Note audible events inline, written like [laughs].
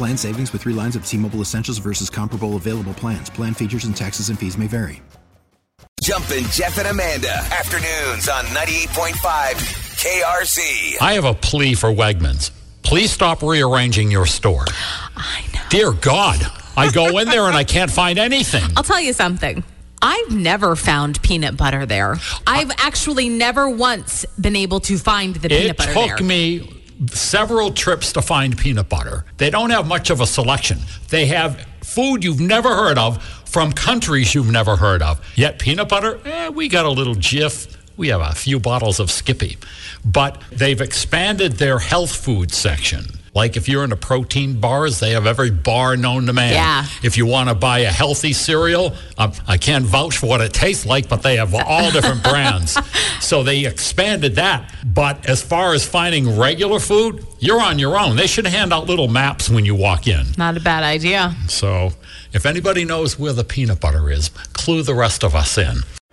Plan savings with three lines of T Mobile Essentials versus comparable available plans. Plan features and taxes and fees may vary. Jumpin' Jeff and Amanda. Afternoons on 98.5 KRC. I have a plea for Wegmans. Please stop rearranging your store. I know. Dear God, I go in there and I can't find anything. I'll tell you something. I've never found peanut butter there. I've actually never once been able to find the peanut It butter took me several trips to find peanut butter. They don't have much of a selection. They have food you've never heard of from countries you've never heard of. Yet peanut butter, eh, we got a little Jif. We have a few bottles of Skippy. But they've expanded their health food section. Like if you're into protein bars, they have every bar known to man. Yeah. If you want to buy a healthy cereal, um, I can't vouch for what it tastes like, but they have all different brands. [laughs] So they expanded that. But as far as finding regular food, you're on your own. They should hand out little maps when you walk in. Not a bad idea. So if anybody knows where the peanut butter is, clue the rest of us in.